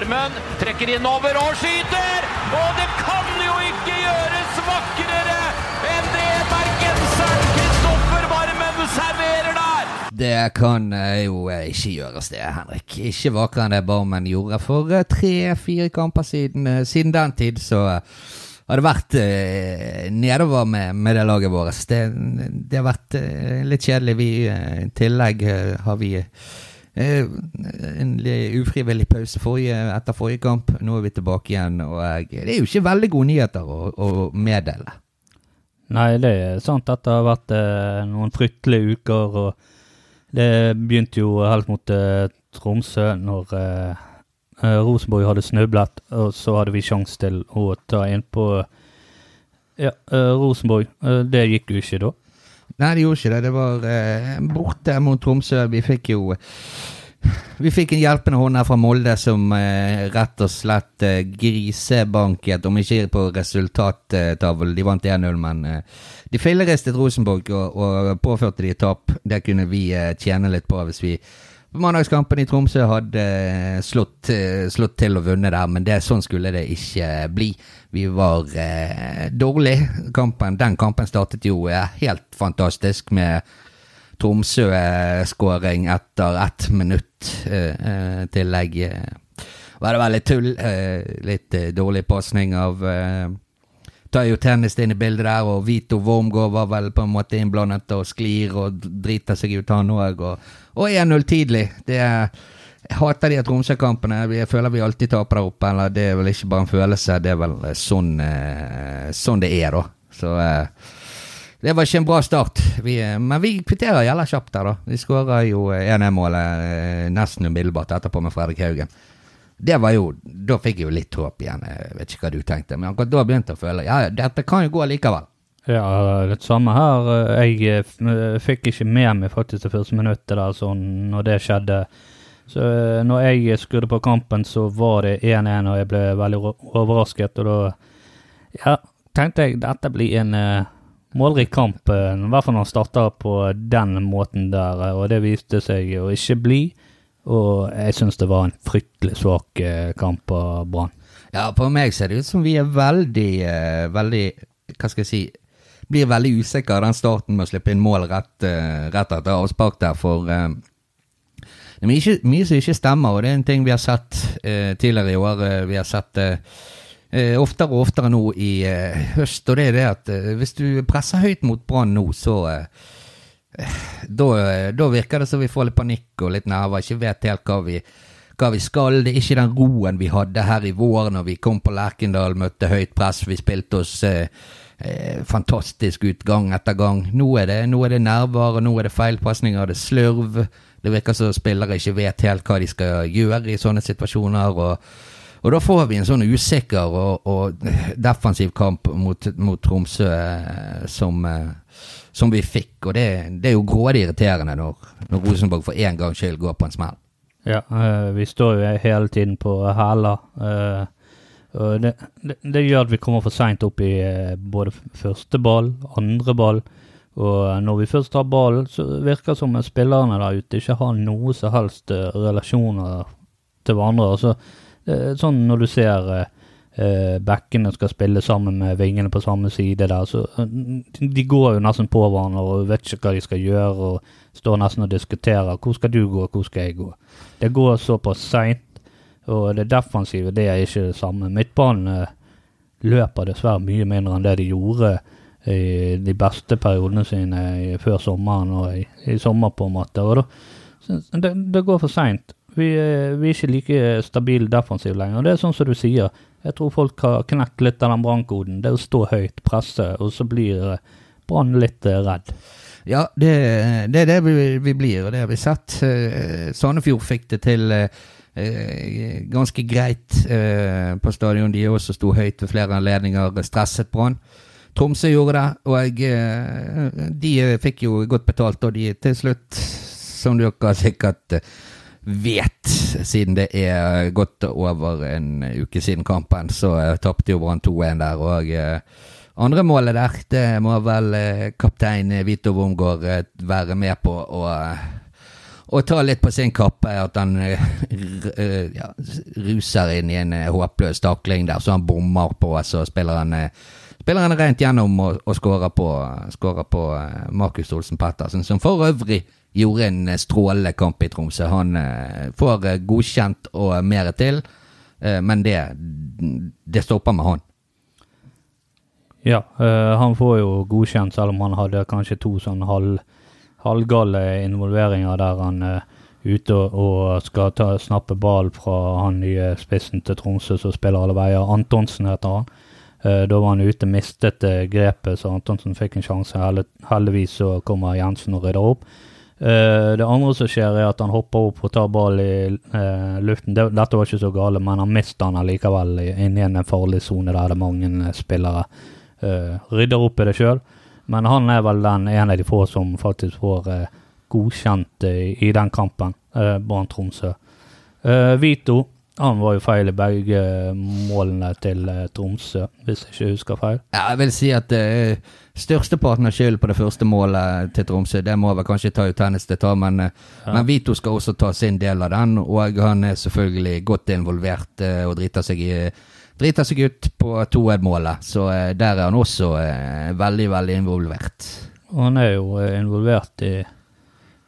Barmen trekker innover og skyter! Og det kan jo ikke gjøres vakrere enn det bergenseren Kristoffer Barmen serverer der! Det kan eh, jo eh, ikke gjøres, det, Henrik. Ikke vakrere enn det Barmen gjorde for eh, tre-fire kamper siden. Siden den tid så har det vært nedover med, med det laget vårt. Det, det har vært litt kjedelig. Vi, I tillegg har vi en ufrivillig pause forrige, etter forrige kamp. Nå er vi tilbake igjen, og jeg, det er jo ikke veldig gode nyheter å, å meddele. Nei, det er sant at det har vært eh, noen fryktelige uker, og det begynte jo helt mot eh, Tromsø når eh, eh, Rosenborg hadde snublet, og så hadde vi sjanse til å ta inn på ja, eh, Rosenborg. Eh, det gikk jo ikke da. Nei, det gjorde ikke det. Det var eh, borte mot Tromsø. Vi fikk jo Vi fikk en hjelpende hånd her fra Molde som eh, rett og slett eh, grisebanket, om ikke på resultattavlen. De vant 1-0, men eh, de filleristet Rosenborg og, og påførte de tap. Det kunne vi eh, tjene litt på hvis vi mandagskampen i Tromsø hadde eh, slått, eh, slått til og vunnet der, men det, sånn skulle det ikke bli. Vi var eh, dårlig. Kampen, den kampen startet jo eh, helt fantastisk med Tromsø-skåring etter ett minutt eh, eh, tillegg. Eh, var det veldig tull. Eh, litt eh, dårlig pasning av eh, tar jo tennis inn i bildet der, og Vito Wormgård var vel på en måte innblandet og sklir og driter seg ut, han òg. Og, og 1-0 tidlig. Det er jeg hater de Tromsø-kampene. Jeg føler vi alltid taper der oppe. Eller det er vel ikke bare en følelse, det er vel eh, sånn, eh, sånn det er, da. Så eh, det var ikke en bra start. Vi, men vi kvitterer jævla kjapt der, da. Vi skårer jo 1-1-målet eh, nesten umiddelbart etterpå med Fredrik Haugen. Det var jo, Da fikk jeg jo litt håp igjen. Jeg vet ikke hva du tenkte, men akkurat da begynte jeg å føle ja, dette kan jo gå likevel. Ja, det samme her. Jeg eh, fikk ikke med meg faktisk det første minuttet der, sånn, når det skjedde. Så eh, når jeg skrudde på kampen, så var det 1-1, og jeg ble veldig overrasket. Og da ja, tenkte jeg dette blir en uh, målrik kamp, i hvert fall når han starter på den måten der. Og det viste seg å ikke bli. Og jeg syns det var en fryktelig svak eh, kamp av Brann. Ja, på meg ser det ut som vi er veldig, eh, veldig Hva skal jeg si Blir veldig usikre av den starten med å slippe inn mål rett, eh, rett etter avspark der, for det er mye, mye som ikke stemmer, og det er en ting vi har sett eh, tidligere i år. eh, vi har sett det eh, oftere og oftere nå i høst, og det er det at hvis du presser høyt mot Brann nå, så eh, da, da virker det som vi får litt panikk og litt nerver, ikke vet helt hva vi, hva vi skal. Det er ikke den roen vi hadde her i vår når vi kom på Lerkendal, møtte høyt press, vi spilte oss eh, eh, fantastisk ut gang etter gang. Nå er det, nå er det nerver, og nå er det feilpasninger, det er slurv. Det virker som spillere ikke vet helt hva de skal gjøre i sånne situasjoner. og og da får vi en sånn usikker og, og defensiv kamp mot, mot Tromsø eh, som, eh, som vi fikk. Og det, det er jo grådig irriterende når, når Rosenborg for en gangs skyld går på en smell. Ja, eh, vi står jo hele tiden på hæler. eh, og det, det, det gjør at vi kommer for seint opp i eh, både første ball, andre ball. Og når vi først tar ballen, så virker det som spillerne der ute ikke har noe som helst relasjoner til hverandre. Altså, sånn når du ser eh, eh, skal spille sammen med vingene på samme side der, så eh, de går jo nesten på hverandre og vet ikke hva de skal gjøre, og står nesten og diskuterer. Hvor skal du gå, hvor skal jeg gå? Det går såpass seint, og det defensive det er ikke det samme. Midtbanen eh, løper dessverre mye mindre enn det de gjorde i de beste periodene sine før sommeren og i, i sommer, på en måte. Og da, det, det går for seint. Vi, vi er ikke like stabile defensivt lenger. Og det er sånn som du sier. Jeg tror folk har knekt litt av den brannkoden. Det å stå høyt, presse, og så blir eh, Brann litt eh, redd. Ja, det, det er det vi, vi blir, og det har vi sett. Eh, Sandefjord fikk det til ganske greit på stadion. De også sto høyt ved flere anledninger, stresset Brann. Tromsø gjorde det, og de fikk jo godt betalt, og de til slutt, som dere sikkert vet, siden det er godt over en uke siden kampen, så uh, tapte jo Brann 2-1 der, og eh, andre målet der, det må vel eh, kaptein Vito Wormgård eh, være med på å, og ta litt på sin kappe at han eh, eh, ja, ruser inn i en eh, håpløs takling der, så han bommer på, så spiller han eh, Spiller han rent gjennom og, og skårer på, skårer på eh, Markus Olsen Pettersen, som for øvrig gjorde en strålekamp strålende kamp i Tromsø. Han eh, får eh, godkjent og mer til, eh, men det, det stopper med han. Ja, eh, han får jo godkjent, selv om han hadde kanskje to sånn halv, halvgale involveringer der han er ute og, skal ta, snappe ball fra han nye spissen til Tromsø som spiller alle veier. Antonsen heter han. Eh, da var han ute, mistet eh, grepet, så Antonsen fikk en sjanse. Heldigvis så kommer Jensen og rydder opp. Eh, det andre som skjer, er at han hopper opp og tar ball i uh, luften. Det, dette var ikke så gale, men han mister han allikevel inni en farlig sone der det er mange eh, spillere. Uh, rydder opp i det sjøl, men han er vel den ene av de få som faktisk får godkjent i, den kampen, Brann Tromsø. Vito han var jo feil i begge målene til Tromsø, hvis jeg ikke husker feil. Ja, jeg vil si at uh, størsteparten av skylden på det første målet til Tromsø, det må vel kanskje ta ut tennis til ta, men, eh, Ja. men Vito skal også ta sin del av den, og han er selvfølgelig godt involvert eh, og driter seg, i, driter seg ut på 2-1-målet, så eh, der er han også veldig, veldig involvert. Og han er jo involvert i,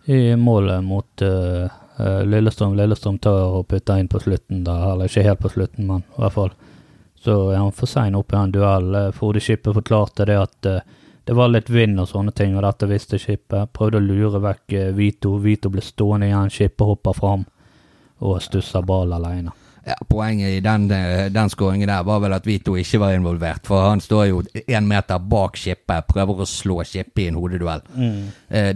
i målet mot eh, Lillestrøm. Lillestrøm tar og putter inn på slutten, da, eller ikke helt på slutten, men i hvert fall. Så er han for sein opp i en duell. Frode Skippe forklarte det at eh, det var litt vind og sånne ting, og dette visste skipet. Prøvde å lure vekk eh, Vito. Vito ble stående igjen, skipet hopper fram og stusser ball alene. Ja, poenget i den, eh, den skåringen der var vel at Vito ikke var involvert, for han står jo en meter bak skipet, prøver å slå skipet i en hodeduell. Mm.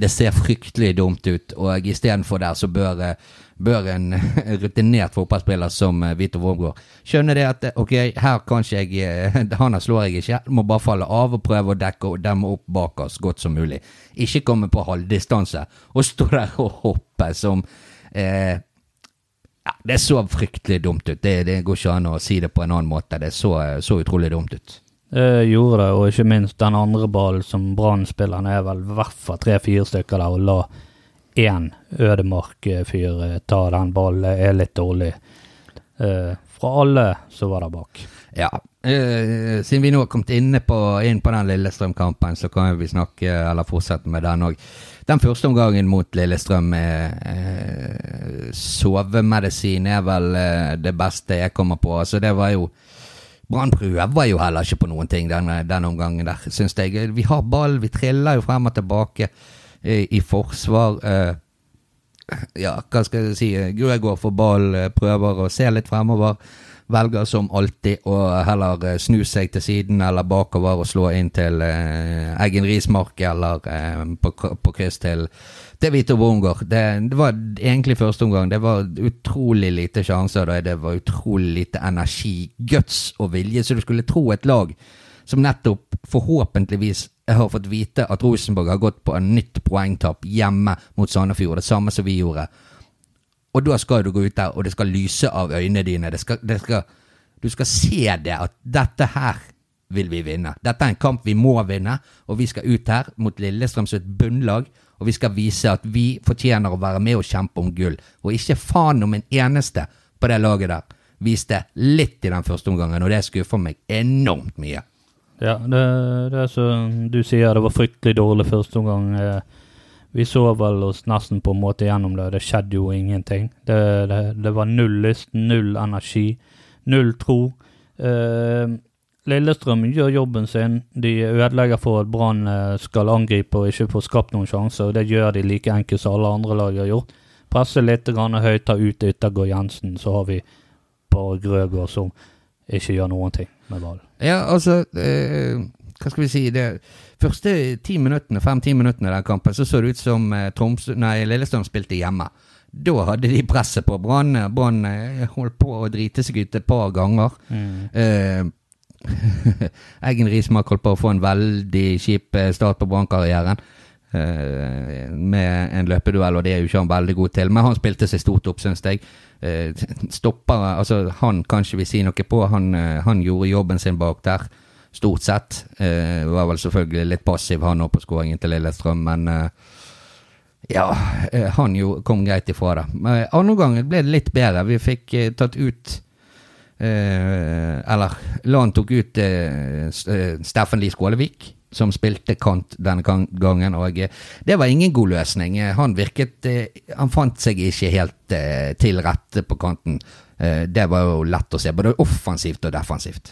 Det ser fryktelig dumt ut, og istedenfor der så bør, eh, bør en rutinert fotballspiller som eh, Vito Wormgård skjønne det at eh, ok, her kan ikke jeg eh, Han her slår jeg ikke, må bare falle av og prøve å dekke demme opp bak oss godt som mulig. Ikke komme på halvdistanse og stå der og hoppe som eh, ja, Det så fryktelig dumt ut. Det, det går ikke an å si det på en annen måte. Det så, så utrolig dumt ut. Eh, gjorde det, og ikke minst den andre ballen som Brann spiller. Er vel i hvert fall tre-fire stykker der, og la én Ødemark-fyr eh, ta den ballen. Er litt dårlig. Eh, fra alle som var der bak. Ja, eh, Siden vi nå har kommet inne på, inn på den Lillestrøm-kampen, så kan vi snakke, eller fortsette med den òg. Den første omgangen mot Lillestrøm eh, eh, Sovemedisin er vel eh, det beste jeg kommer på. Altså, det var jo Brann prøver jo heller ikke på noen ting den, den omgangen der, syns jeg. Vi har ball, vi triller jo frem og tilbake eh, i forsvar. Eh, ja, hva skal jeg si, Grøgaard får ball, eh, prøver å se litt fremover. Velger som alltid å heller eh, snu seg til siden eller bakover og slå inn til eh, Eggen Rismark eller eh, på, på kryss til, til Vito Wormgård. Det, det var egentlig første omgang. Det var utrolig lite sjanser. da. Det var utrolig lite energi, guts og vilje. Så du skulle tro et lag som nettopp forhåpentligvis har fått vite at Rosenborg har gått på en nytt poengtap hjemme mot Sandefjord, det samme som vi gjorde. Og da skal du gå ut der, og det skal lyse av øynene dine. Det skal, det skal, du skal se det, at dette her vil vi vinne. Dette er en kamp vi må vinne, og vi skal ut her mot Lillestrøm som et bunnlag, og vi skal vise at vi fortjener å være med og kjempe om gull. Og ikke faen om en eneste på det laget der viste litt i den første omgangen, og det skuffer meg enormt mye. Ja, det, det er som du sier, det var fryktelig dårlig første omgang. Eh, Vi så vel oss nesten på en måte gjennom det, det skjedde jo ingenting. Det, det, det var null lyst, null energi, null tro. Eh, Lillestrøm gjør jobben sin. De ødelegger for at Brann eh, skal angripe og ikke få skapt noen sjanser. Det gjør de like enkelt som alle andre lag har gjort. Presser litt grann høyt, tar ut Yttergård Jensen, så har vi bare Grøgaard som ikke gjør noen ting med ballen. Ja, altså eh, Hva skal vi si det Første ti minuttene, fem-ti minuttene i den kampen så så det ut som eh, Troms, nei, Lillestrøm spilte hjemme. Da hadde de presset på Brann. Brann eh, holdt på å drite seg ut et par ganger. Eh, Eggen Rismark holdt på å få en veldig kjip eh, start på Brann-karrieren. med en løpeduell, og det er jo ikke han veldig god til. Men han spilte seg stort opp, syns jeg. Eh, stopper, altså Han kan ikke vi si noe på. Han, eh, han gjorde jobben sin bak der, stort sett. Eh, var vel selvfølgelig litt passiv, han òg, på skåringen til Lillestrøm, men Ja, han jo kom greit ifra det. Andre gangen ble det litt bedre. Vi fikk tatt ut Eller Lan tok ut Steffen Lie Skålevik, som spilte kant denne gangen. Og eh, det var ingen god løsning. Eh, Han virket eh, Han fant seg ikke helt til rette på kanten. Det var jo lett å se, både offensivt og defensivt.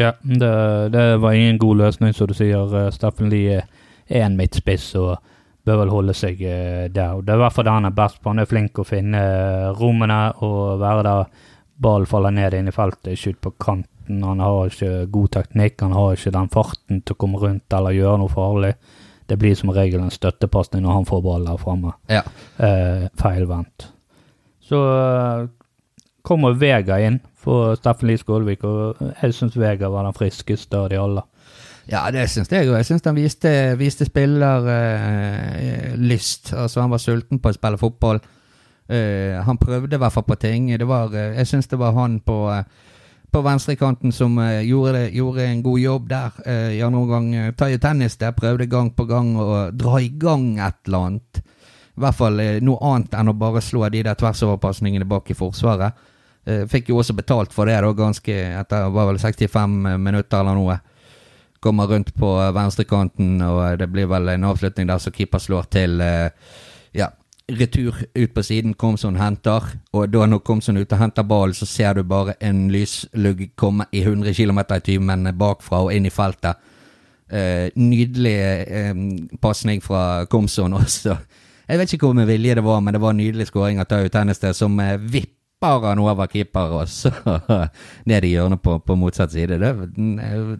Ja, det, det var ingen god løsning, som du sier. Steffen Lie er en midtspiss og bør vel holde seg der. Og Det er i hvert fall det han er best på. Han er flink å finne rommene og være der ballen faller ned inn i feltet, ikke på på kanten. Han har ikke god teknikk, han har ikke den farten til å komme rundt eller gjøre noe farlig. Det blir som regel en støttepasning når han får ball der framme. Ja. Eh, feilvendt. Så eh, kommer Vega inn for Steffen Lie Skålvik, og jeg syns Vega var den friskeste av de alle. Ja, det syns jeg òg. Jeg syns han viste, viste spillerlyst. Eh, altså, han var sulten på å spille fotball. Eh, han prøvde i hvert fall på ting. Det var, eh, jeg syns det var han på, eh, på venstrekanten som uh, gjorde, det, gjorde en god jobb der. Uh, I andre omgang uh, Taje Tennis der prøvde gang på gang å dra i gang et eller annet. I hvert fall eh, noe annet enn å bare slå de der tversoverpasningene bak i forsvaret. Eh, fikk jo også betalt for det, da, ganske etter var vel 65 minutter eller noe kommer rundt på eh, venstrekanten, og det blir vel en avslutning der som keeper slår til eh, ja, retur ut på siden. Komson henter, og da når Komson ut ute og henter ballen, så ser du bare en lyslugg komme i 100 km i timen bakfra og inn i feltet. Eh, nydelig eh, pasning fra Komson også. Jeg vet ikke hvor med vilje det var, men det var en nydelig skåring av Tau Tenneste, som eh, vipper han over keeper og så ned i hjørnet på, på motsatt side. Det,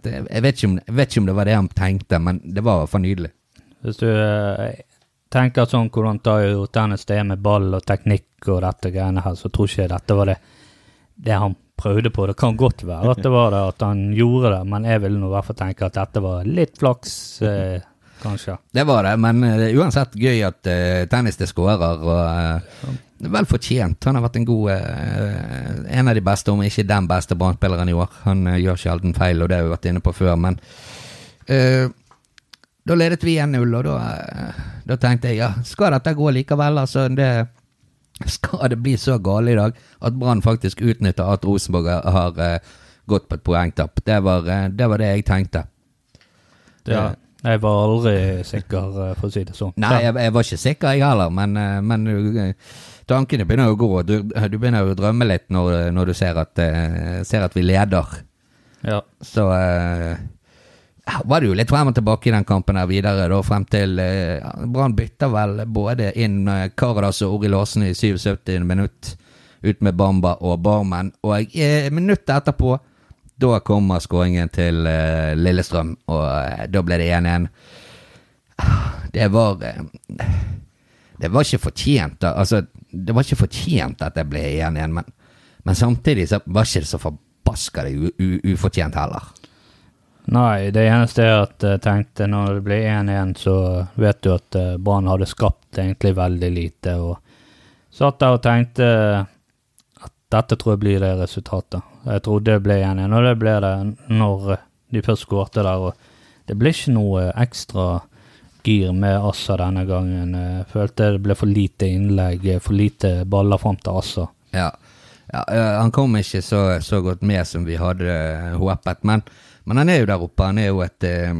det, jeg, vet om, jeg vet ikke om det var det han tenkte, men det var for nydelig. Hvis du eh, tenker sånn hvordan det er med ball og teknikk og dette greiene her, så tror ikke jeg dette var det, det han prøvde på. Det kan godt være at det var det, at han gjorde det, men jeg vil nå i hvert fall tenke at dette var litt flaks, eh, kanskje. Det var det, men uh, uansett gøy at uh, tennis det skårer. og eh, Vel fortjent. Han har vært en god uh, En av de beste, om ikke den beste brann i år. Han eh, gjør sjelden feil, og det har vi vært inne på før, men eh, Da ledet vi 1-0, og da, eh, da tenkte jeg ja, skal dette gå likevel? Altså, det skal det bli så gale i dag at Brann faktisk utnytter at Rosenborg har eh, gått på et poengtapp? Det var, eh, det var det jeg tenkte. Ja, jeg var aldri sikker, for å si det sånn. Nei, jeg, jeg var ikke sikker, jeg heller, men, men tankene begynner å gå. Du, du begynner å drømme litt når, når du ser at, ser at vi leder. Ja. Så var det jo litt frem og tilbake i den kampen her videre, da, frem til eh, ja, Brann bytter vel både inn eh, Karadas og Ori Larsen i 77 minutt, ut med Bamba og Barmen, og eh, minuttet etterpå da kommer skåringen til eh, Lillestrøm, og eh, da ble det 1-1. Det var eh, Det var ikke fortjent, da. Altså, det var ikke fortjent at det ble 1-1, men, men samtidig så var ikke så forbaska ufortjent heller. Nei, det eneste er at jeg tenkte når det ble 1-1, så vet du at eh, Brann hadde skapt egentlig veldig lite. Og satt der og tenkte at dette tror jeg blir det resultatet. Jeg trodde det ble 1-1, og det ble det når de først skårte der. Og det ble ikke noe ekstra gir med Assa denne gangen. Jeg følte det ble for lite innlegg, for lite baller fram til Assa. Ja. ja eh, han kom ikke så, så godt med som vi hadde eh, håpet, men, men han er jo der oppe. Han er jo et eh,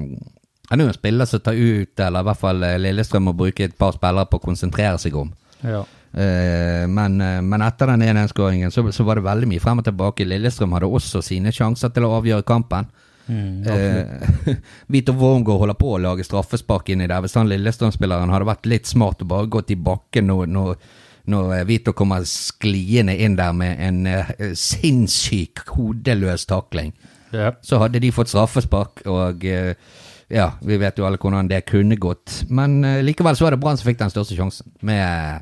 Han er jo en spiller som tar ut, eller i hvert fall eh, Lillestrøm må bruke et par spillere på å konsentrere seg om. Ja. Eh, men, men etter den 1-1-skåringen så, så var det veldig mye frem og tilbake. Lillestrøm hadde også sine sjanser til å avgjøre kampen. Mm, Vito Wormgård holder på å lage straffespark inni der. Hvis han Lillestrøm-spilleren hadde vært litt smart og bare gått i bakken når, når, når Vito kommer skliende inn der med en uh, sinnssyk hodeløs takling, ja. så hadde de fått straffespark, og eh, ja, vi vet jo alle hvordan det kunne gått. Men eh, likevel så var det Brann som fikk den største sjansen, med,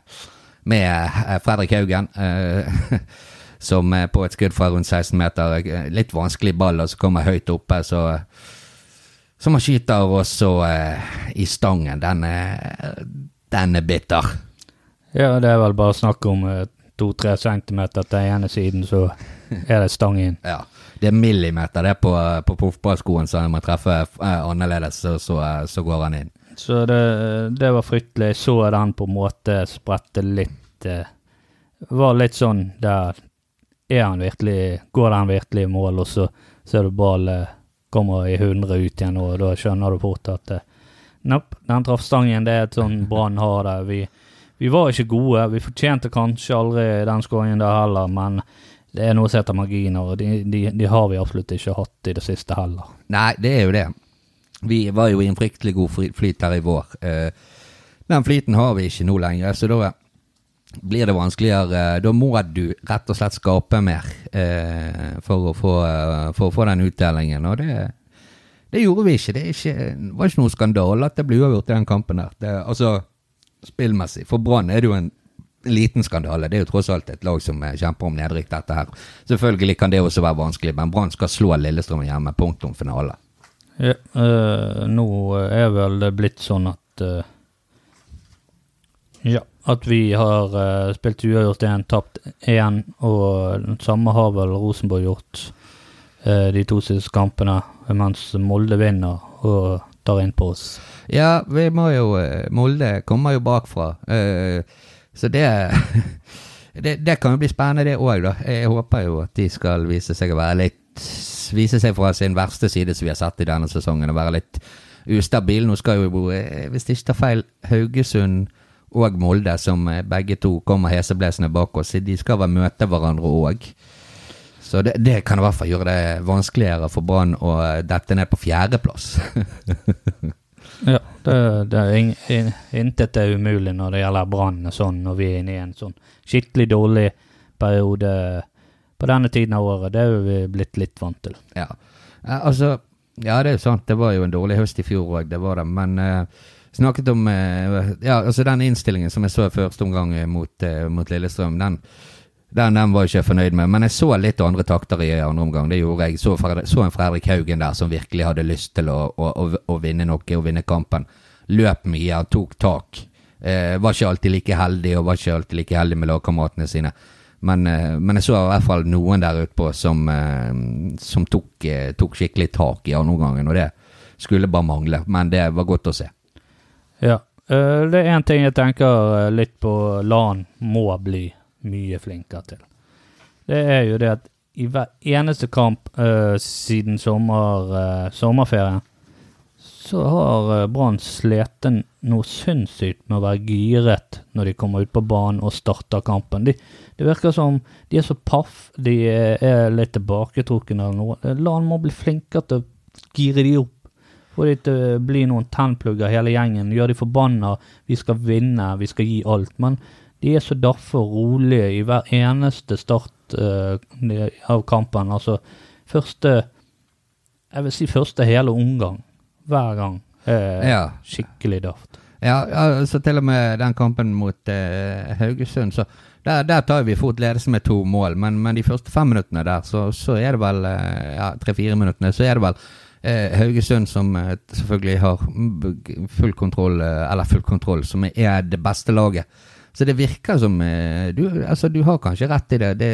med eh, Fredrik Haugen. eh, som eh, på et skudd fra rundt 16 meter, eh, litt vanskelig ball, og så kommer høyt oppe, så som han skyter også eh, i stangen. Den er, den er bitter. Ja, det er vel bare snakk om eh, to-tre centimeter til ene siden, så er det stang inn. Ja. Det er millimeter det på, på fotballskoen, som man treffer eh, annerledes, så, så, eh, så går han inn. Så det, det var fryktelig. Jeg så den på en måte sprette litt eh, Var litt sånn der Er han virkelig Går han virkelig i mål, og så ser du ballen kommer i 100 ut igjen, og da skjønner du fort at eh, Nope, den traffestangen det er et sånn Brann har det. Vi, vi var ikke gode. Vi fortjente kanskje aldri den skåringen der heller, men det er noe som heter marginer, og de, de, de har vi absolutt ikke hatt i det siste heller. Nei, det er jo det. Vi var jo i en fryktelig god flyt her i vår. Eh, Den flyten har vi ikke nå lenger, så da blir det vanskeligere. Da må du rett og slett skape mer eh, for, å få, eh, for å få den utdelingen, og det, det gjorde vi ikke. Det ikke, det var ikke noe skandale at det ble uavgjort i den kampen der. Det, altså, spillmessig. For Brann er det jo en liten skandale. Det er jo tross alt et lag som eh, kjemper om nedrykk, dette her. Selvfølgelig kan det også være vanskelig, men Brann skal slå Lillestrøm hjemme. Punktum finale. Ja, øh, nå er vel det blitt sånn at øh, Ja, at vi har øh, spilt uavgjort én, tapt én, og det samme har vel Rosenborg gjort de to siste kampene, mens Molde vinner og tar inn på oss. Ja, vi må jo Molde kommer jo bakfra. eh, så det, det Det kan jo bli spennende, det òg, da. Jeg håper jo at de skal vise seg å være litt Vise seg fra sin verste side, som vi har sett i denne sesongen, og være litt ustabil. Nå skal jo, eh, hvis det ikke tar feil, Haugesund og Molde, som eh, begge to kommer heseblesende bak oss, de skal vel møte hverandre òg. Så det, det kan i hvert fall gjøre det vanskeligere for Brann å eh, dette ned på fjerdeplass. Ja, det, det er in, in, intet er umulig når det gjelder Brann og sånn, når vi er inne i en sånn skikkelig dårlig periode på denne tiden av året. Det er jo vi blitt litt vant til. Ja. Altså, ja, det er jo sant. Det var jo en dårlig høst i fjor òg, det var det. Men eh, snakket om eh, Ja, altså den innstillingen som jeg så i første omgang eh, mot, eh, mot Lillestrøm, den, den, den var ikke fornøyd med. Men jeg så litt andre takter i andre omgang. Det gjorde jeg. Så, så en Fredrik Haugen der som virkelig hadde lyst til å, å, å, å vinne noe og vinne kampen. Løp mye, han tok tak. Eh, var ikke alltid like heldig, og var ikke alltid like heldig med lagkameratene sine. Men, eh, men jeg så i hvert fall noen der ute på som, eh, som tok, eh, tok skikkelig tak i andre omgangen, og det skulle bare mangle. Men det var godt å se. Ja. eh, det er én ting jeg tenker eh, litt på LAN må bli mye flinkere til. Det er jo det at i hver eneste kamp uh, siden sommer, uh, sommerferien, så har uh, Brann slitt noe sinnssykt med å være giret når de kommer ut på banen og starter kampen. De, det virker som de er så paff, de er, litt tilbaketrukne eller noe. LAN må bli flinkere til å gire de opp. Få de til å bli noen tennplugger hele gjengen. Gjør de forbanna. Vi skal vinne, vi skal gi alt. Men de er så daffe og rolige i hver eneste start uh, av kampen. Altså første Jeg vil si første hele omgang. Hver gang. Uh, Ja. Skikkelig daft. Ja, altså til og med den kampen mot uh, Haugesund, så der, der tar vi fort ledelse med to mål. Men, men de første fem minuttene der, så, så er det vel eh, Ja, tre-fire minuttene, så er det vel eh, Haugesund som eh, selvfølgelig har full kontroll, eller full kontroll, som er det beste laget. Så det virker som eh, du, altså, du har kanskje rett i det. det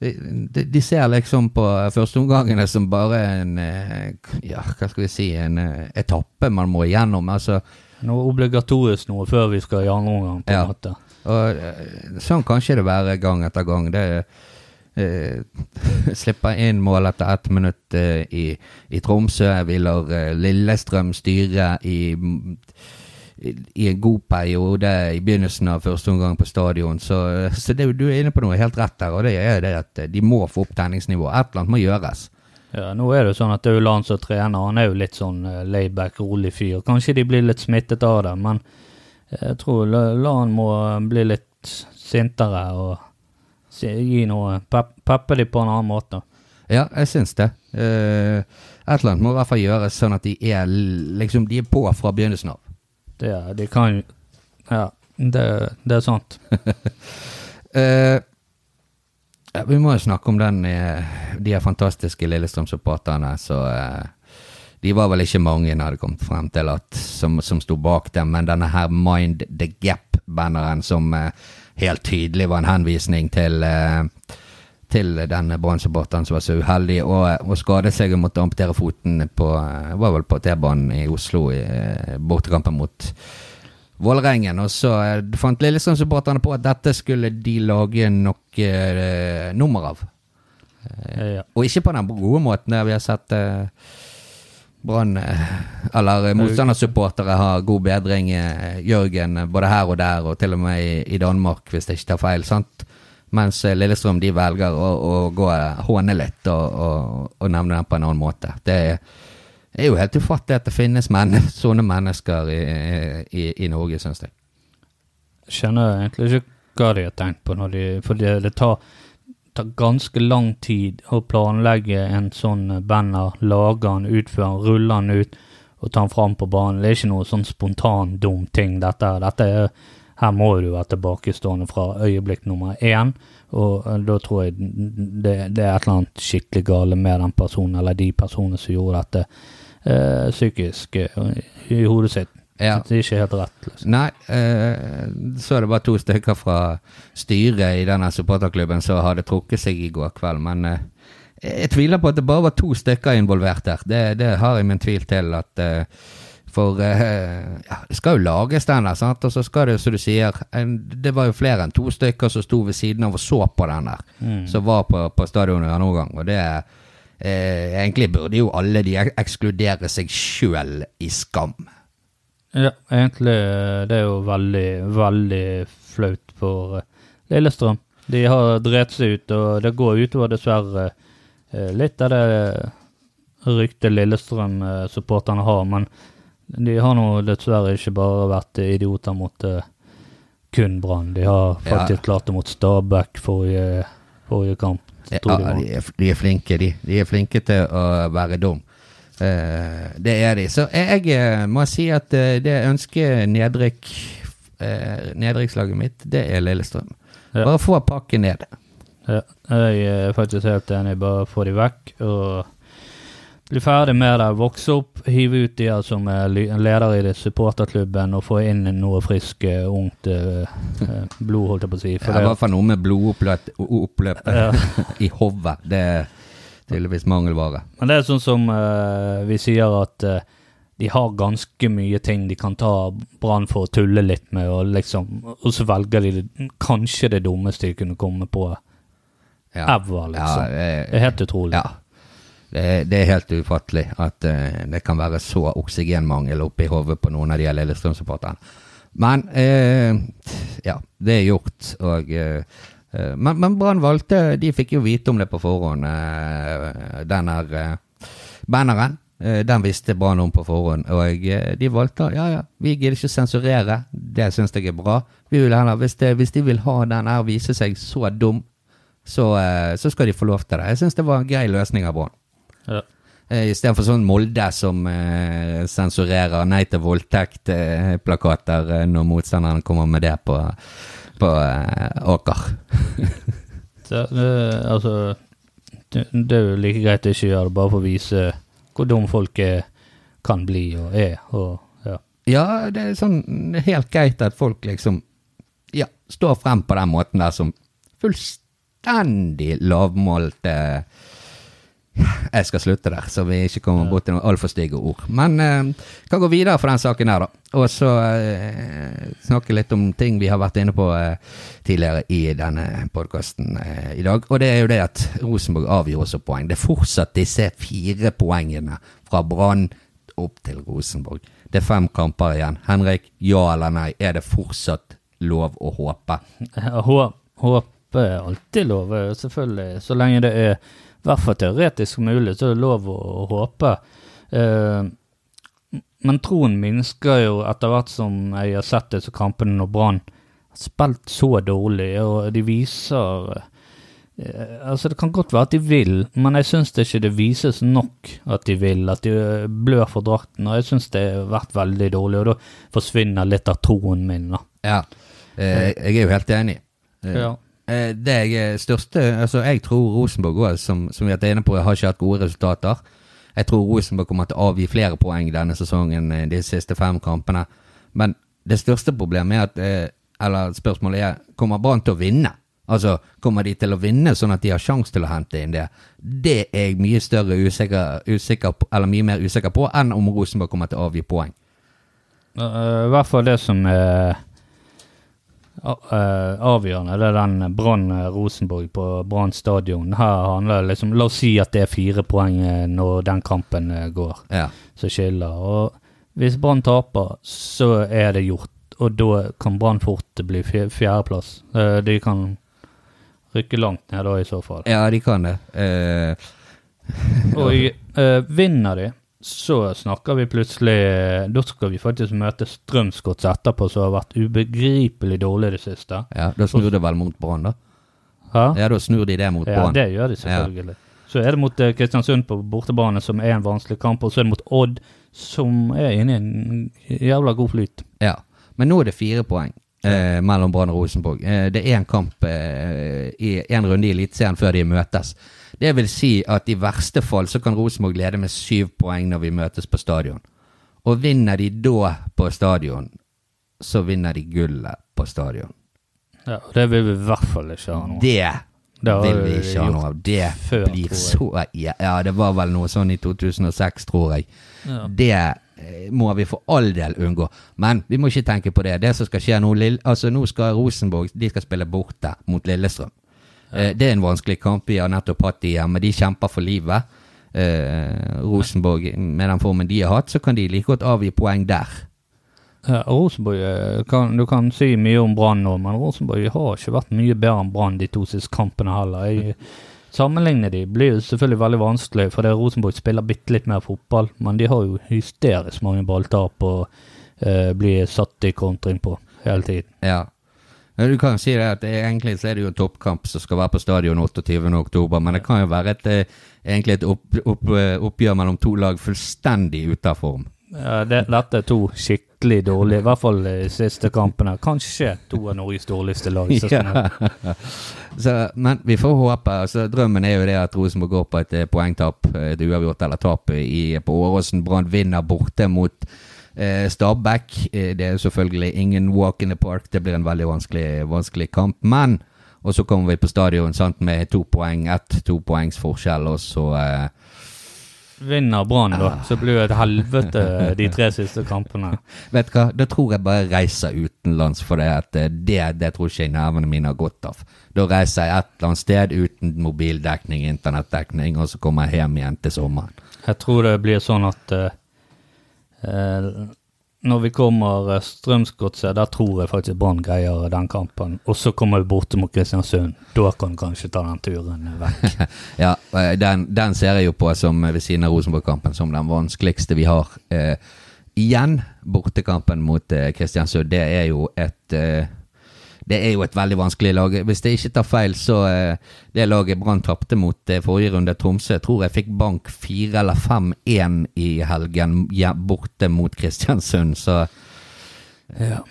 de, de ser liksom på førsteomgangene som bare en eh, Ja, hva skal vi si En eh, etappe man må igjennom. Altså, Noe obligatorisk noe før vi skal i andre omgang, på en Ja. måte. Og sånn kan ikke det være gang etter gang. Det eh, Slipper inn mål etter ett minutt eh, i, i Tromsø. Vi lar eh, Lillestrøm styre i, i, en god periode i begynnelsen av første omgang på stadion. Så, eh, så det, du er inne på noe helt rett der, og det er det at eh, de må få opp tenningsnivået. Et eller annet må gjøres. Ja, nå er det jo sånn at Auland som trener, han er jo litt sånn uh, layback, rolig fyr. Kanskje de blir litt smittet av det, men jeg tror La- Lan må bli litt sintere og gi noe pep, Peppe de på en annen måte. Ja, jeg syns det. Eh, et eller annet må i hvert fall gjøres sånn at de er liksom de er på fra begynnelsen av. Det, de kan Ja, det, det er sant. Eh, ja, vi må jo snakke om den, eh, de her fantastiske Lillestrøm-supporterne. Så eh, de var vel ikke mange hadde kommet frem til at, som, som sto bak dem, men denne her Mind the Gap-banneren som eh, helt tydelig var en henvisning til, eh, til denne Brann-supporteren som var så uheldig å, skade seg og måtte amputere foten på eh, var vel på T-banen i Oslo i eh, bortekampen mot Vålerengen. Og så eh, fant Lillestrøm-supporterne på at dette skulle de lage nok eh, nummer av. Ja. Og ikke på den gode måten der vi har sett eh, Brann eller motstandersupportere har god bedring. Jørgen både her og der, og til og med i, i Danmark, hvis jeg ikke tar feil. sant? Mens eh, Lillestrøm de velger å, å gå eh, håne litt og, og, og nevne den på en annen måte. Det er jo helt ufattelig at det finnes men, sånne mennesker i, i, i Norge, syns jeg. skjønner egentlig ikke hva de har tenkt på, når de, for det, det tar, tar ganske lang tid å planlegge en sånn banner, lage den, utføre den, rulle den ut og ta den fram på banen. Det er ikke noe sånn spontan dum ting, dette. dette er, her må du være tilbakestående fra øyeblikk nummer én, og eh, da tror jeg det, det er et eller annet skikkelig gale med den personen, eller de personene som gjorde dette eh, psykisk eh, i hodet sitt. Ja. Det er ikke helt rett. liksom. Nei, eh, så er det bare to stykker fra styret i denne supporterklubben som hadde trukket seg i går kveld, men eh, jeg tviler på at det bare var to stykker involvert der. Det, det har jeg min tvil til at eh, For eh, ja, det skal jo lages den der, sant, og så skal det, som du sier en, Det var jo flere enn to stykker som sto ved siden av og så på den der, Mm. som var på, på stadionet en gang, og det eh, Egentlig burde jo alle de ekskludere seg sjøl i skam. Ja, egentlig eh, det er jo veldig, veldig flaut for eh, Lillestrøm. De har drept seg ut, og det går utover dessverre litt av det ryktet Lillestrøm-supporterne har. Men de har nå dessverre ikke bare vært idioter mot uh, kun Brann. De har faktisk klart det mot Stabæk forrige, forrige kamp. Ja, de er, de er flinke, de. De er flinke til å være dum. Uh, det er de. Så jeg eh, må si at det ønsker nedrykk Nedrykkslaget mitt, det er Lillestrøm. Ja. Bare få pakken ned. Ja, jeg er faktisk helt enig. Bare få de vekk og bli ferdig med det. Vokse opp, hive ut de her som er leder i det supporterklubben, og få inn noe frisk, eh, ungt eh, eh, blod, holdt jeg på å si. For det er I hvert fall noe med blodoppløpet Ja. i hodet. Det er tydeligvis mangelvare. Men det er sånn som uh, vi sier at uh, de har ganske mye ting de kan ta Brann for å tulle litt med, og liksom Og så velger de det, kanskje det dummeste de kunne komme på Ja. ever, liksom. Ja, det, det er helt utrolig. Ja. Det, det er helt ufattelig at uh, det kan være så oksygenmangel oppi hodet på noen av de Lillestrøm-supporterne. Men uh, ja, det er gjort. Og, eh, men men Brann valgte De fikk jo vite om det på forhånd, den her banneren. Den visste Brann om på forhånd, og de valgte ja ja, vi gidder ikke sensurere. Det syns jeg er bra. Vi vil heller, hvis, det, hvis de vil ha den her vise seg så dum, så, så skal de få lov til det. Jeg syns det var en grei løsning av Brann. Ja. Eh, Istedenfor sånn Molde som eh, sensurerer nei til voldtekt-plakater eh, når motstanderen kommer med det på, på eh, Åker. Det, det, altså, det, det er jo like greit å ikke gjøre det, bare for å vise hvor dum folk er, kan bli og er. Og, ja. Ja, det er sånn helt greit at folk liksom ja, står frem på den måten der som fullstendig lavmålte Jeg skal slutte der, så vi ikke kommer bort til noen altfor stygge ord. Men eh, kan gå videre for den saken her, da. Og så eh, snakke litt om ting vi har vært inne på eh, tidligere i denne podkasten eh, i dag. Og det er jo det at Rosenborg avgjør også poeng. Det er fortsatt disse fire poengene fra Brann opp til Rosenborg. Det er fem kamper igjen. Henrik, ja eller nei? Er det fortsatt lov å håpe? Håp, håp er alltid lov, eh, selvfølgelig. Så lenge det er i hvert fall teoretisk mulig, så er det lov å, å håpe. Eh, men troen minsker jo etter hvert som jeg har sett disse kampene når Brann har spilt så dårlig, og de viser eh, Altså, det kan godt være at de vil, men jeg syns det ikke det vises nok at de vil, at de blør for drakten, og jeg syns det har vært veldig dårlig, og da forsvinner litt av troen min, da. Ja, eh, jeg er jo helt enig. Eh, Ja. Eh, Det jeg største Altså, jeg tror Rosenborg òg, som, som vi har vært inne på, har ikke hatt gode resultater. Jeg tror Rosenborg kommer til å avgi flere poeng denne sesongen, eh, de siste fem kampene. Men det største problemet er at eh, Eller spørsmålet er kommer Brann til å vinne? Altså, kommer de til å vinne sånn at de har sjanse til å hente inn det? Det er jeg mye større usikker, usikker på, eller mye mer usikker på enn om Rosenborg kommer til å avgi poeng. I hvert fall det som er avgjørende, det er den Brann-Rosenborg på Brann stadion. Her handler det liksom La oss si at det er fire poeng eh, når den kampen eh, går, Ja. som skiller. Og hvis Brann taper, så er det gjort. Og da kan Brann fort bli fjerdeplass. Eh, De kan rykke langt ned da, i så fall. ja, de kan det. Eh, Og eh, vinner de, så snakker vi plutselig Da skal vi faktisk møte Strømsgods etterpå, som har vært ubegripelig dårlig i det siste. ja, da snur det vel mot Brann, da. Hæ? Ja, da snur de det mot Ja, Brann. det gjør de selvfølgelig. Så er det mot eh, Kristiansund på bortebane, som er en vanskelig kamp, og så er det mot Odd, som er inne i en jævla god flyt. Ja, men nå er det fire poeng eh, mellom Brann og Rosenborg. Eh, det er en kamp eh, i en runde i Eliteserien før de møtes. Det vil si at i verste fall så kan Rosenborg lede med syv poeng når vi møtes på stadion. Og vinner de da på stadion, så vinner de gullet på stadion. Ja, og det vil vi i hvert fall ikke ha noe Det Det vil vi ikke ha noe av. Det før, blir så ja, ja, det var vel noe sånn i 2006, tror jeg. Ja. Det eh, må vi for all del unngå. Men vi må ikke tenke på det. Det som skal skje nå altså Nå skal Rosenborg de skal spille borte mot Lillestrøm. Eh, det er en vanskelig kamp. Vi har nettopp hatt de hjemme. De kjemper for livet. Eh, Rosenborg, med den formen de har hatt, så kan de like godt avgi poeng der. Ja, Rosenborg eh, kan, Du kan si mye om Brann nå, men Rosenborg har ikke vært mye bedre enn Brann de to siste kampene heller. Jeg Sammenligne de blir jo selvfølgelig veldig vanskelig, for Rosenborg spiller bitte litt mer fotball, men de har jo hysterisk mange balltap og eh, blir satt i kontring på hele tiden. Ja. Ja, Du kan si det at egentlig så er det jo en toppkamp som skal være på stadion 28. oktober, men det kan jo være et, eh, egentlig et opp, opp, eh, oppgjør mellom to lag fullstendig ute av form. Ja, det, dette er to skikkelig dårlige, i hvert fall de siste kampene. Kanskje to av Norges dårligste lag. vi- Så, men vi får håpe. altså Drømmen er jo det at Rosenborg går på et eh, poengtap, eh, et uavgjort eller tap i, på Åråsen. Brann vinner borte mot eh, Stabæk. Eh, det er selvfølgelig ingen walk in the park. Det blir en veldig vanskelig, vanskelig kamp. Men Og så kommer vi på stadion sant, med to poeng, ett to poengs forskjell, og så eh, Vinner Brann, da, så blir det et helvete de tre siste kampene. Vet du hva, da tror jeg bare reiser utenlands, for det, at eh, det, det tror ikke jeg nervene mine har godt av. Da reiser jeg et eller annet sted uten mobildekning, internettdekning, og så kommer jeg hjem igjen til sommeren. Jeg tror det blir sånn at eh, eh, når vi kommer uh, Strømsgodset, der tror jeg faktisk Brann greier den kampen. Og så kommer vi borte mot Kristiansund. Da kan du kanskje ta den turen vekk. Ja, eh, den, den ser jeg jo på som eh, ved siden av Rosenborg-kampen som den vanskeligste vi har. Eh, igjen, bortekampen mot eh, Kristiansund, det er jo et eh, det er jo et veldig vanskelig lag. Hvis jeg ikke tar feil, så eh, det laget Brann tapte mot eh, forrige runde, Tromsø, jeg tror jeg fikk bank 4 eller 5-1 i helgen ja, borte mot Kristiansund, så Ja.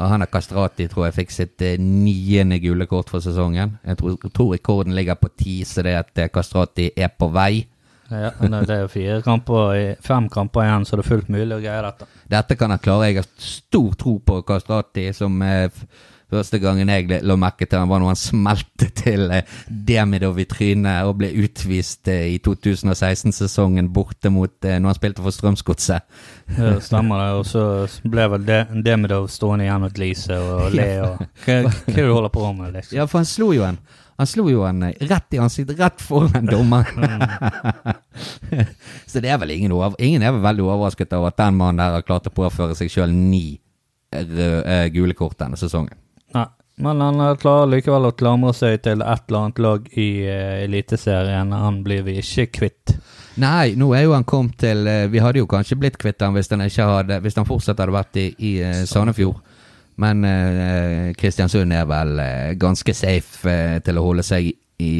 Han er Kastrati tror jeg fikk sitt eh, niende gule kort for sesongen. Jeg tror, tror rekorden ligger på ti, så det at eh, Kastrati er på vei. Ja, det er jo fire kamper, fem kamper igjen, så det er fullt mulig å greie dette. Dette kan han klare. Jeg har stor tro på Kastrati, som eh, første gangen jeg la merke til han var når han smelte til eh, Demidov i trynet og ble utvist eh, i 2016-sesongen borte mot eh, når han spilte for Strømsgodset. Ja, stemmer det. Og så ble vel De- Demidov stående igjen og glise og le og hva er det du holder på med, liksom? Ja, for han slo jo en Han slo jo en eh, rett i ansiktet, rett foran dommeren. Så det er vel ingen over, Ingen er vel veldig overrasket over at den mannen der har klart å påføre seg sjøl ni røde, eh, gule kort denne sesongen. Nei, men han eh, klarer likevel å klamre seg til et eller annet lag i Eliteserien. Han blir vi ikke kvitt. Nei, nå er jo han kommet til eh, Vi hadde jo kanskje blitt kvitt han hvis han hadde Hvis han fortsatt hadde vært i, i eh, Sandefjord. Men eh, Kristiansund er vel eh, ganske safe eh, til å holde seg i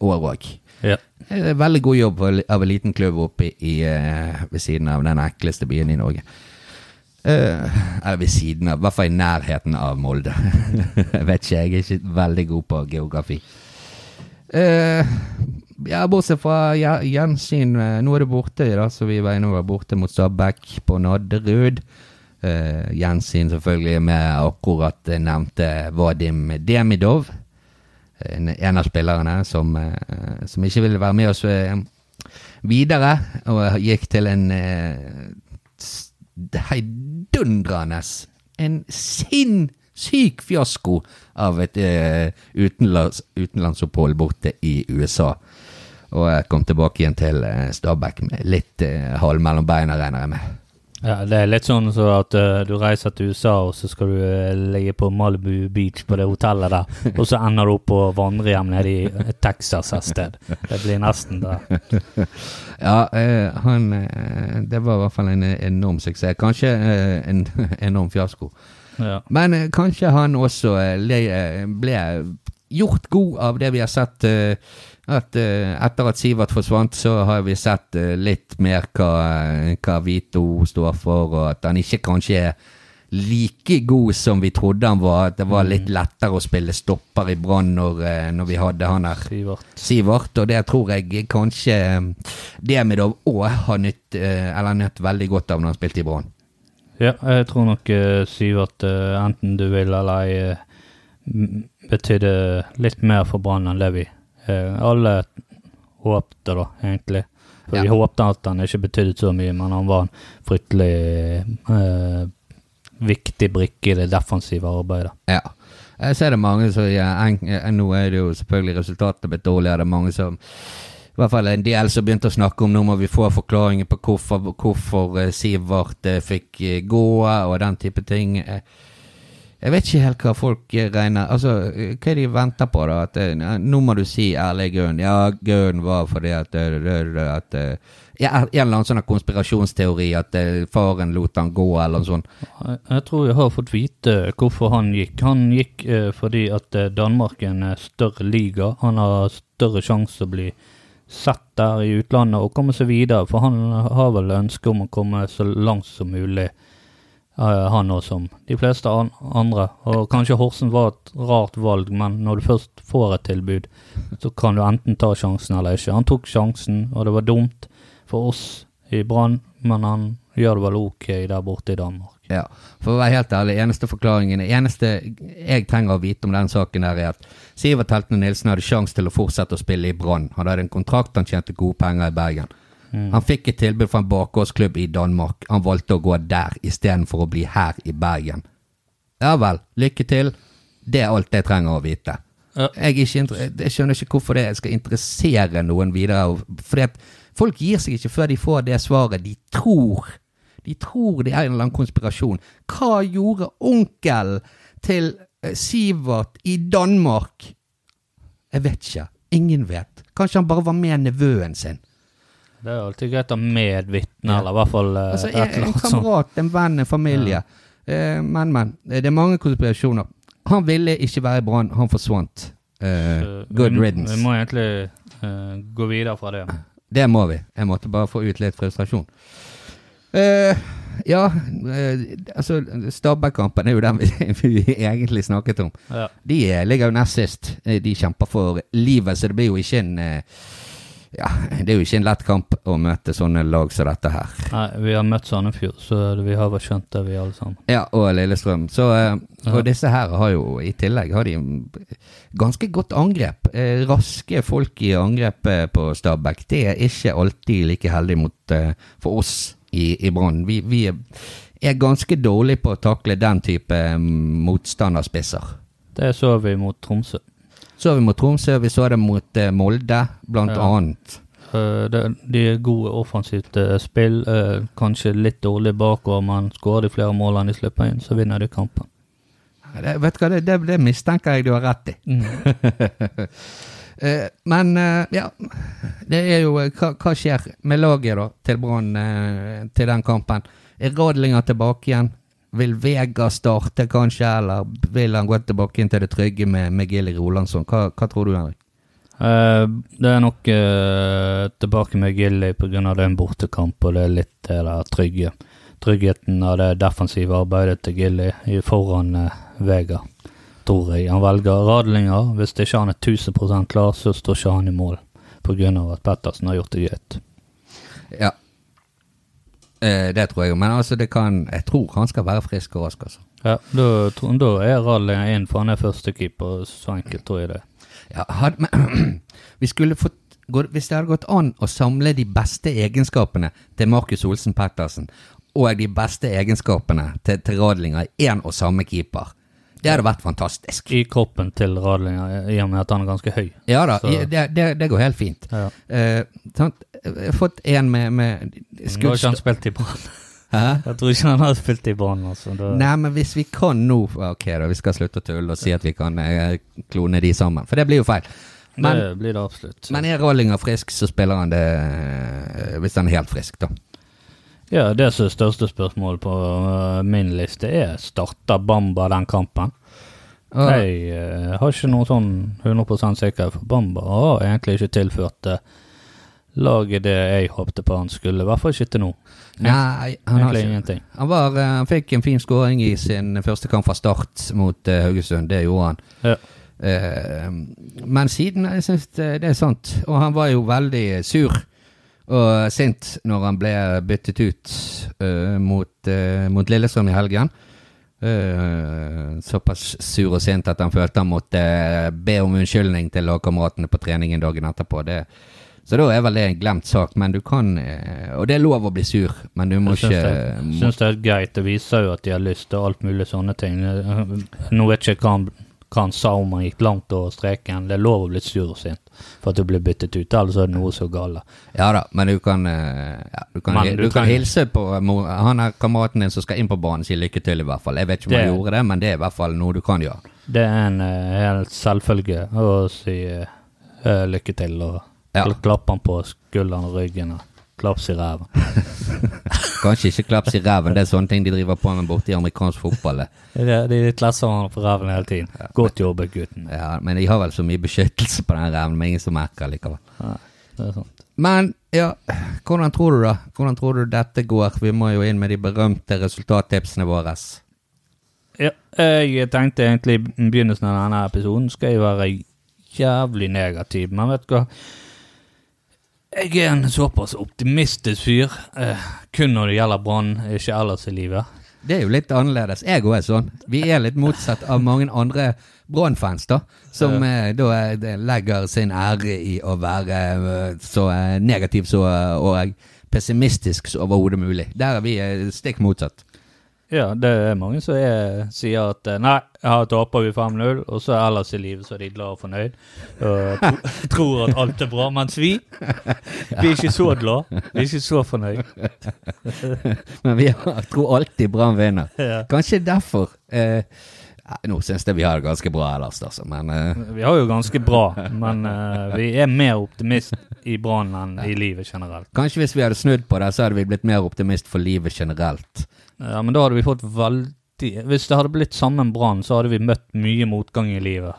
år òg. Ja. Veldig god jobb av en liten klubb oppe i, ved siden av den ekleste byen i Norge. Eh, eller ved siden av, i hvert fall i nærheten av Molde. jeg vet ikke, jeg er ikke veldig god på geografi. Eh, ja, bortsett fra gjensyn. nå er det borte, da, så vi var innover borte mot Stabæk på Nadderud. Uh, gjensyn selvfølgelig med akkurat nevnte Vadim Demidov. En, en av spillerne som, uh, som ikke ville være med oss uh, videre, og gikk til en heidundrende En sinnssyk fiasko av et utenlands, utenlandsopphold borte i USA. Og kom tilbake igjen til Stabæk med litt halv mellom beina, regner jeg med. Ja, Det er litt sånn så at uh, du reiser til USA, og så skal du uh, ligge på Malibu Beach på det hotellet der, og så ender du opp på vandrehjem nede i Texas et sted. Det blir nesten det. ja, uh, han Det var i hvert fall en enorm suksess. Kanskje en enorm fiasko. Ja. Men kanskje han også ble gjort god av det vi har sett at uh, etter at Sivert forsvant, så har vi sett uh, litt mer hva, hva Vito står for, og at han ikke kanskje er like god som vi trodde han var. At det var litt mm. lettere å spille stopper i Brann når, når, vi hadde han her. Sivert. Sivert. Og det tror jeg kanskje Demidov òg har nytt, eller nytt veldig godt av når han spilte i Brann. Ja, jeg tror nok Sivert, enten du vil eller ei, betydde litt mer for Brann enn det vi Eh, alle håpte, da, egentlig. For ja. Vi håpte at han ikke betydde så mye, men han var en fryktelig eh, viktig brikke i det defensive arbeidet. Ja. Jeg ser det mange som ja, eh, Nå er det jo selvfølgelig resultatet blitt dårligere. Det er mange som i hvert fall en del som begynte å snakke om nå må vi få forklaringer på hvorfor, hvorfor Sivert fikk gå, og den type ting. Jeg vet ikke helt hva folk regner Altså, hva er de venter på, da? At ja, nå må du si ærlig grunn. Ja, grunnen var fordi at, eh, at eh, ja, En eller annen sånn konspirasjonsteori at faren lot han gå, eller noe sånt. Jeg tror jeg har fått vite hvorfor han gikk. Han gikk eh, fordi at Danmark er en større liga. Han har større sjanse å bli sett der i utlandet og komme seg videre. For han har vel ønske om å komme så langt som mulig han òg, som de fleste andre. Og kanskje Horsen var et rart valg, men når du først får et tilbud, så kan du enten ta sjansen eller ikke. Han tok sjansen, og det var dumt for oss i Brann, men han gjør det vel ok der borte i Danmark. Ja, for å være helt ærlig, eneste forklaringen eneste jeg trenger å vite om den saken der, er at Sivert Heltene Nilsen hadde sjanse til å fortsette å spille i Brann. Han hadde en kontrakt, han tjente gode penger i Bergen. Mm. Han fikk et tilbud fra en bakgårdsklubb i Danmark. Han valgte å gå der istedenfor å bli her i Bergen. Ja vel, lykke til. Det er alt jeg trenger å vite. Ja. Jeg, jeg, skjønner ikke hvorfor det skal interessere noen videre. Fordi folk gir seg ikke før de får det svaret de tror. De tror det er en eller annen konspirasjon. Hva gjorde onkelen til eh, Sivert i Danmark? Jeg vet ikke. Ingen vet. Kanskje han bare var med nevøen sin. Det er alltid greit å medvitne, ja. eller i hvert fall uh, altså, en, en kamerat, en venn, en familie. Ja. Uh, men, men. Det er mange konspirasjoner. Han ville ikke være i Brann, han forsvant. Uh, good vi, riddance. Vi må egentlig gå videre fra det. Det må vi. Jeg måtte bare få ut litt frustrasjon. ja, altså Stabæk-kampen er jo den vi, vi, egentlig snakket om. Ja. De ligger jo nest sist. De kjemper for livet, så det blir jo ikke en ja, det er jo ikke en lett kamp å møte sånne lag som dette her. Nei, vi har møtt Sandefjord, så vi har vel skjønt det, vi alle sammen. Ja, og Lillestrøm. Så, eh, og disse her har jo i tillegg har de ganske godt angrep. Eh, raske folk i angrepet på Stabæk. Det er ikke alltid like heldig mot, eh, for oss i, i Brann. Vi, vi, er ganske dårlige på å takle den type motstanderspisser. Det så vi mot Tromsø. Så vi mot Tromsø, vi så det mot uh, Molde, blant ja. annet. Uh, de er gode offensivt uh, spill. Kanskje litt dårlig bakover, men skårer de flere mål enn de slipper inn, så vinner de kampen. Det, vet du hva, det, det, det, mistenker jeg du har rett i. Mm. men ja, det er jo hva, hva skjer med laget da til Brann til den kampen? Er Radlinger tilbake igjen? Vil Vega starte, kanskje, eller vil han gå tilbake inn til det trygge med, med Gilly Rolandsson? Hva, hva, tror du, Henrik? Uh, det er nok uh, tilbake med Gilly pga. det er en bortekamp, og det er litt det der trygge. Tryggheten av det defensive arbeidet til Gilly foran uh, Vega, tror jeg. Han velger Radlinger. Hvis ikke han er 1000% klar, så står ikke han i mål pga. at Pettersen har gjort det greit. Ja, Eh, det tror jeg men altså det kan Jeg tror han skal være frisk og rask, altså. Ja, da, da er Rally inn, for han er førstekeeper. Så enkelt tror jeg det. Ja, had, men, vi skulle fått gå- Hvis det hadde gått an å samle de beste egenskapene til Markus Olsen Pettersen, og de beste egenskapene til, til Radlinger i én og samme keeper, det hadde vært fantastisk. I kroppen til Radlinger, i og med at han er ganske høy. Ja da, det, det, det går helt fint. Ja. Eh, sant? Jeg har fått en med, med Nå har ikke han spilt i Brann. Jeg tror ikke han har spilt i Brann. Altså. Da- Nei, men hvis vi kan nå Ok, da, vi skal slutte å tulle og si at vi kan eh, klone de sammen, for det blir jo feil. Men, det blir det absolutt. men er Rollinger frisk, så spiller han det eh, hvis han er helt frisk, da. Ja, det som er største spørsmål på øh, min liste, er starter Bamba den kampen? Ah. Jeg har ikke noe sånn 100 sikkerhet, for Bamba har egentlig ikke tilført øh, laget det jeg håpte på han skulle, i hvert fall ikke til nå. Nei, han har ikke. Han, var, eh, han fikk en fin skåring i sin første kamp fra start mot uh, Haugesund. Det gjorde han. Ja. Uh, men siden Jeg syns det, det er sant. Og han var jo veldig sur og sint når han ble byttet ut uh, mot, mot Lillestrøm i helgen. Såpass sur og sint at han følte han måtte be om unnskyldning til lagkameratene på treningen dagen etterpå. Det, så da er vel det en glemt sak, men du kan eh, Og det er lov å bli sur, men du må Jeg syns ikke det, må, syns det er greit. Det viser jo at de har lyst til alt mulig sånne ting. Nå vet ikke hva han, hva han sa om han gikk langt over streken. Det er lov å bli sur og sint for at du blir byttet ut, ellers er det noe så galt. Ja da, men du kan, eh, ja, du kan, Men du du kan kan- hilse på han er kameraten din som skal inn på banen, si lykke til, i hvert fall. Jeg vet ikke om han gjorde det, men det er i hvert fall noe du kan gjøre. Det er en uh, helt selvfølge å si uh, lykke til og Ja. Klapp han på skulderen og ryggen og klaps i ræven. Kanskje ikke klaps i ræven, det er sånne ting de driver på med borte i amerikansk fotball. det. De, de klasser han på ræven hele tiden. Godt jobbet, gutten. Ja, men de har vel så mye beskyttelse på den ræven, men ingen som merker likevel. Ja, det er sant. Men ja, hvordan tror du da? Hvordan tror du dette går? Vi må jo inn med de berømte resultattipsene våre. Ja, jeg tenkte egentlig i begynnelsen av denne episoden skal jeg være jævlig negativ, men vet du hva? Jeg er en såpass optimistisk fyr, eh, kun når det gjelder Brann, ikke ellers i livet. Det er jo litt annerledes. Jeg òg er sånn. Vi er litt motsatt av mange andre Brann-fans, da. Som eh, da eh, legger sin ære i å være eh, så eh, negativ så, og pessimistisk som overhodet mulig. Der er vi eh, stikk motsatt. Ja, det er mange som er, sier at eh, nei, her taper vi 5-0, og så ellers i livet så er de glad og fornøyd. Og tro, tror at alt er bra, mens vi, vi er ikke så glad, vi er ikke så fornøyd. Men vi tror alltid Brann vinner. Kanskje derfor eh, Nå syns jeg vi har det ganske bra ellers, altså, men uh... Vi har jo ganske bra, men uh, vi er mer optimist i Brann enn i livet generelt. kanskje hvis vi hadde snudd på det, så hadde vi blitt mer optimist for livet generelt. Ja, Men da hadde vi fått veldig Hvis det hadde blitt sammen Brann, så hadde vi møtt mye motgang i livet.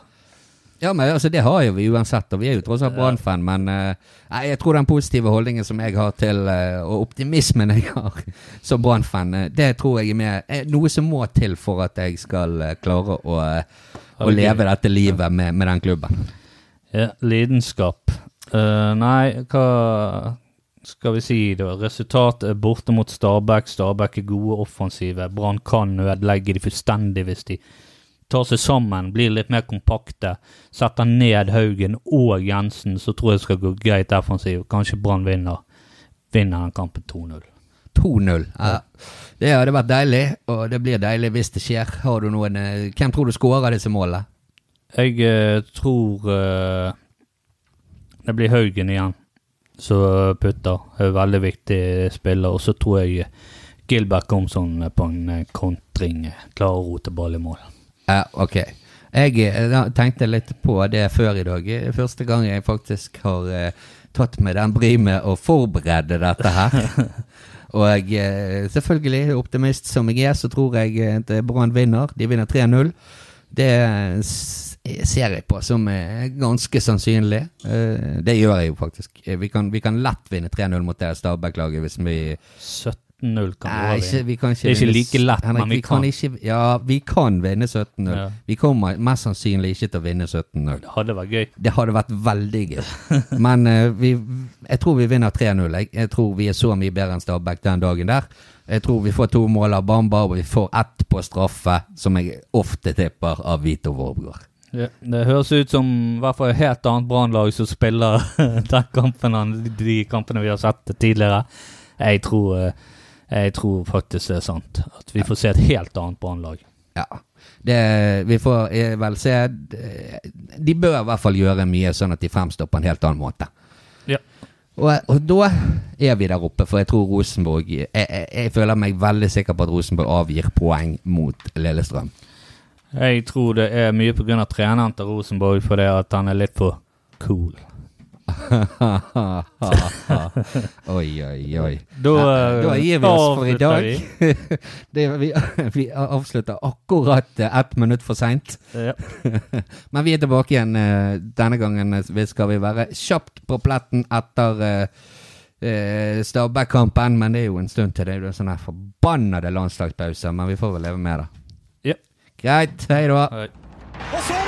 Ja, men altså, det har jo vi uansett, og vi er jo tross alt Brann-fan, men uh, jeg tror den positive holdningen som jeg har til, uh, og optimismen jeg har som Brann-fan, uh, det tror jeg er med, noe som må til for at jeg skal klare å, å leve dette livet med, med den klubben. Ja, lidenskap. Nei, hva skal vi si da? Resultatet er borte mot Stabæk. Stabæk er gode offensive. Brann kan ødelegge de fullstendig hvis de tar seg sammen, blir litt mer kompakte, setter ned Haugen og Jensen, så tror jeg det skal gå greit defensivt. Kanskje Brann vinner, vinner den kampen 2-0. 2-0. Ja. Det hadde vært deilig, og det blir deilig hvis det skjer. Har du noen, eh, hvem tror du skårer disse målene? Jeg uh, tror uh, det blir Haugen igjen som putter. Er veldig viktig spiller. Og så tror jeg Gilbert Komson på en kontring klarer å rote ball i mål. Ja, ok. Jeg eh, tenkte litt på det før i dag. Første gang jeg faktisk har eh, tatt meg den bry med å forberede dette her. Og jeg, eh, selvfølgelig, optimist som jeg er, så tror jeg at Brann vinner. De vinner 3-0. Det ser jeg på som ganske sannsynlig. Det gjør jeg jo faktisk. Vi kan, vi kan lett vinne 3-0 mot det Stabæk-laget hvis vi 17-0 kan Nei, vi ikke, vi kan ikke Det er ikke like lett, Henrik, men vi kan. Ikke, ja, vi kan vinne 17-0. Ja. Vi kommer mest sannsynlig ikke til å vinne 17-0. Det hadde vært gøy. Det hadde vært veldig gøy. Men uh, vi, jeg tror vi vinner 3-0. Jeg. jeg tror vi er så mye bedre enn Stabæk den dagen der. Jeg tror vi får to mål av Bamba, og vi får ett på straffe, som jeg ofte tipper av Vito Vårbror. Ja, det høres ut som i hvert fall et helt annet brannlag som spiller den kampen enn de kampene vi har sett tidligere. Jeg tror, eh, jeg tror faktisk det er sant. At vi får se et helt annet brannlag. Ja. Det, vi får eh, vel se eh, De bør i hvert fall gjøre mye, sånn at de fremstår på en helt annen måte. Ja. Og, og da er vi der oppe, for jeg tror Rosenborg jeg, jeg, jeg føler meg veldig sikker på at Rosenborg avgir poeng mot Lillestrøm. Jeg tror det er mye pga. treneren til Rosenborg, fordi at han er litt for cool. oi, oi, oi. Da, Ja, da gir vi oss for i dag. Det, vi, vi avslutter akkurat eh, ett minutt for seint. Ja. Men vi er tilbake igjen. eh, Denne gangen eh, vi skal vi være kjapt på pletten etter eh, eh, Stabæk-kampen. Men det er jo en stund til det er jo en sånn her forbannede landslagspause. Men vi får vel leve med det. Ja. Greit. Hei da. Hei.